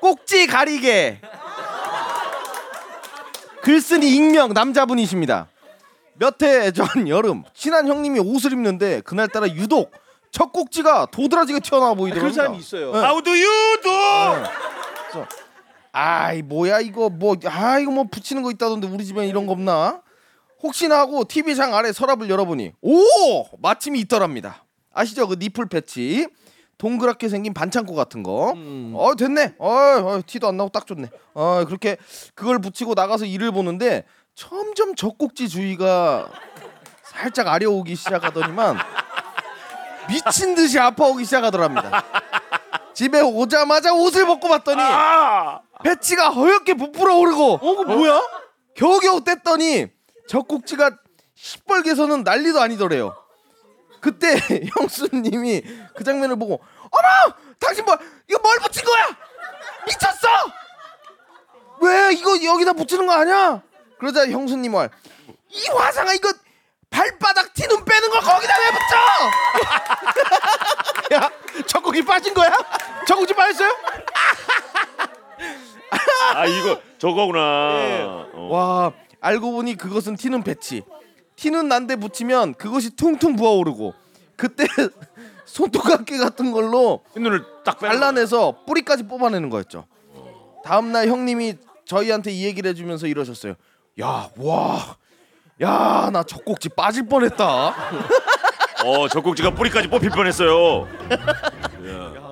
꼭지 가리개. 글쓴이 익명 남자분이십니다. 몇 해 전 여름 친한 형님이 옷을 입는데 그날따라 유독 첫 꼭지가 도드라지게 튀어나와 보이더라고요. 그런 사람이 있어요. 네. How do you do? 아이 뭐야 이거 뭐 아 이거 뭐 붙이는 거 있다던데 우리 집엔 이런 거 없나? 혹시나 하고 TV장 아래 서랍을 열어보니 오 마침이 있더랍니다. 아시죠 그 니플 패치 동그랗게 생긴 반창고 같은 거. 어 됐네. 어, 어 티도 안 나고 딱 좋네. 어 그렇게 그걸 붙이고 나가서 일을 보는데 점점 젖꼭지 주위가 살짝 아려오기 시작하더니만 미친 듯이 아파오기 시작하더랍니다. 집에 오자마자 옷을 벗고 봤더니 아! 배치가 허옇게 부풀어 오르고 어, 그 뭐야? 겨우겨우 뗐더니 젖꼭지가 시뻘개서는 난리도 아니더래요. 그때 형수님이 그 장면을 보고 어머 당신 뭐 이거 뭘 붙인 거야 미쳤어 왜 이거 여기다 붙이는 거 아니야 그러자 형수님 말이 화상아 이거 발바닥 티 눈 빼는 걸 거기다 왜 붙여 야, 젖꼭지 빠진 거야? 젖꼭지 빠졌어요? 아 이거 저거구나. 예. 어. 와 알고 보니 그것은 티는 배치 티는 난데 붙이면 그것이 퉁퉁 부어오르고 그때 손톱깎이 같은 걸로 눈을 딱 잘라내서 뿌리까지 뽑아내는 거였죠. 다음 날 형님이 저희한테 이 얘기를 해주면서 이러셨어요. 야 와 야 나 젖꼭지 빠질 뻔했다. 어 젖꼭지가 뿌리까지 뽑힐 뻔했어요.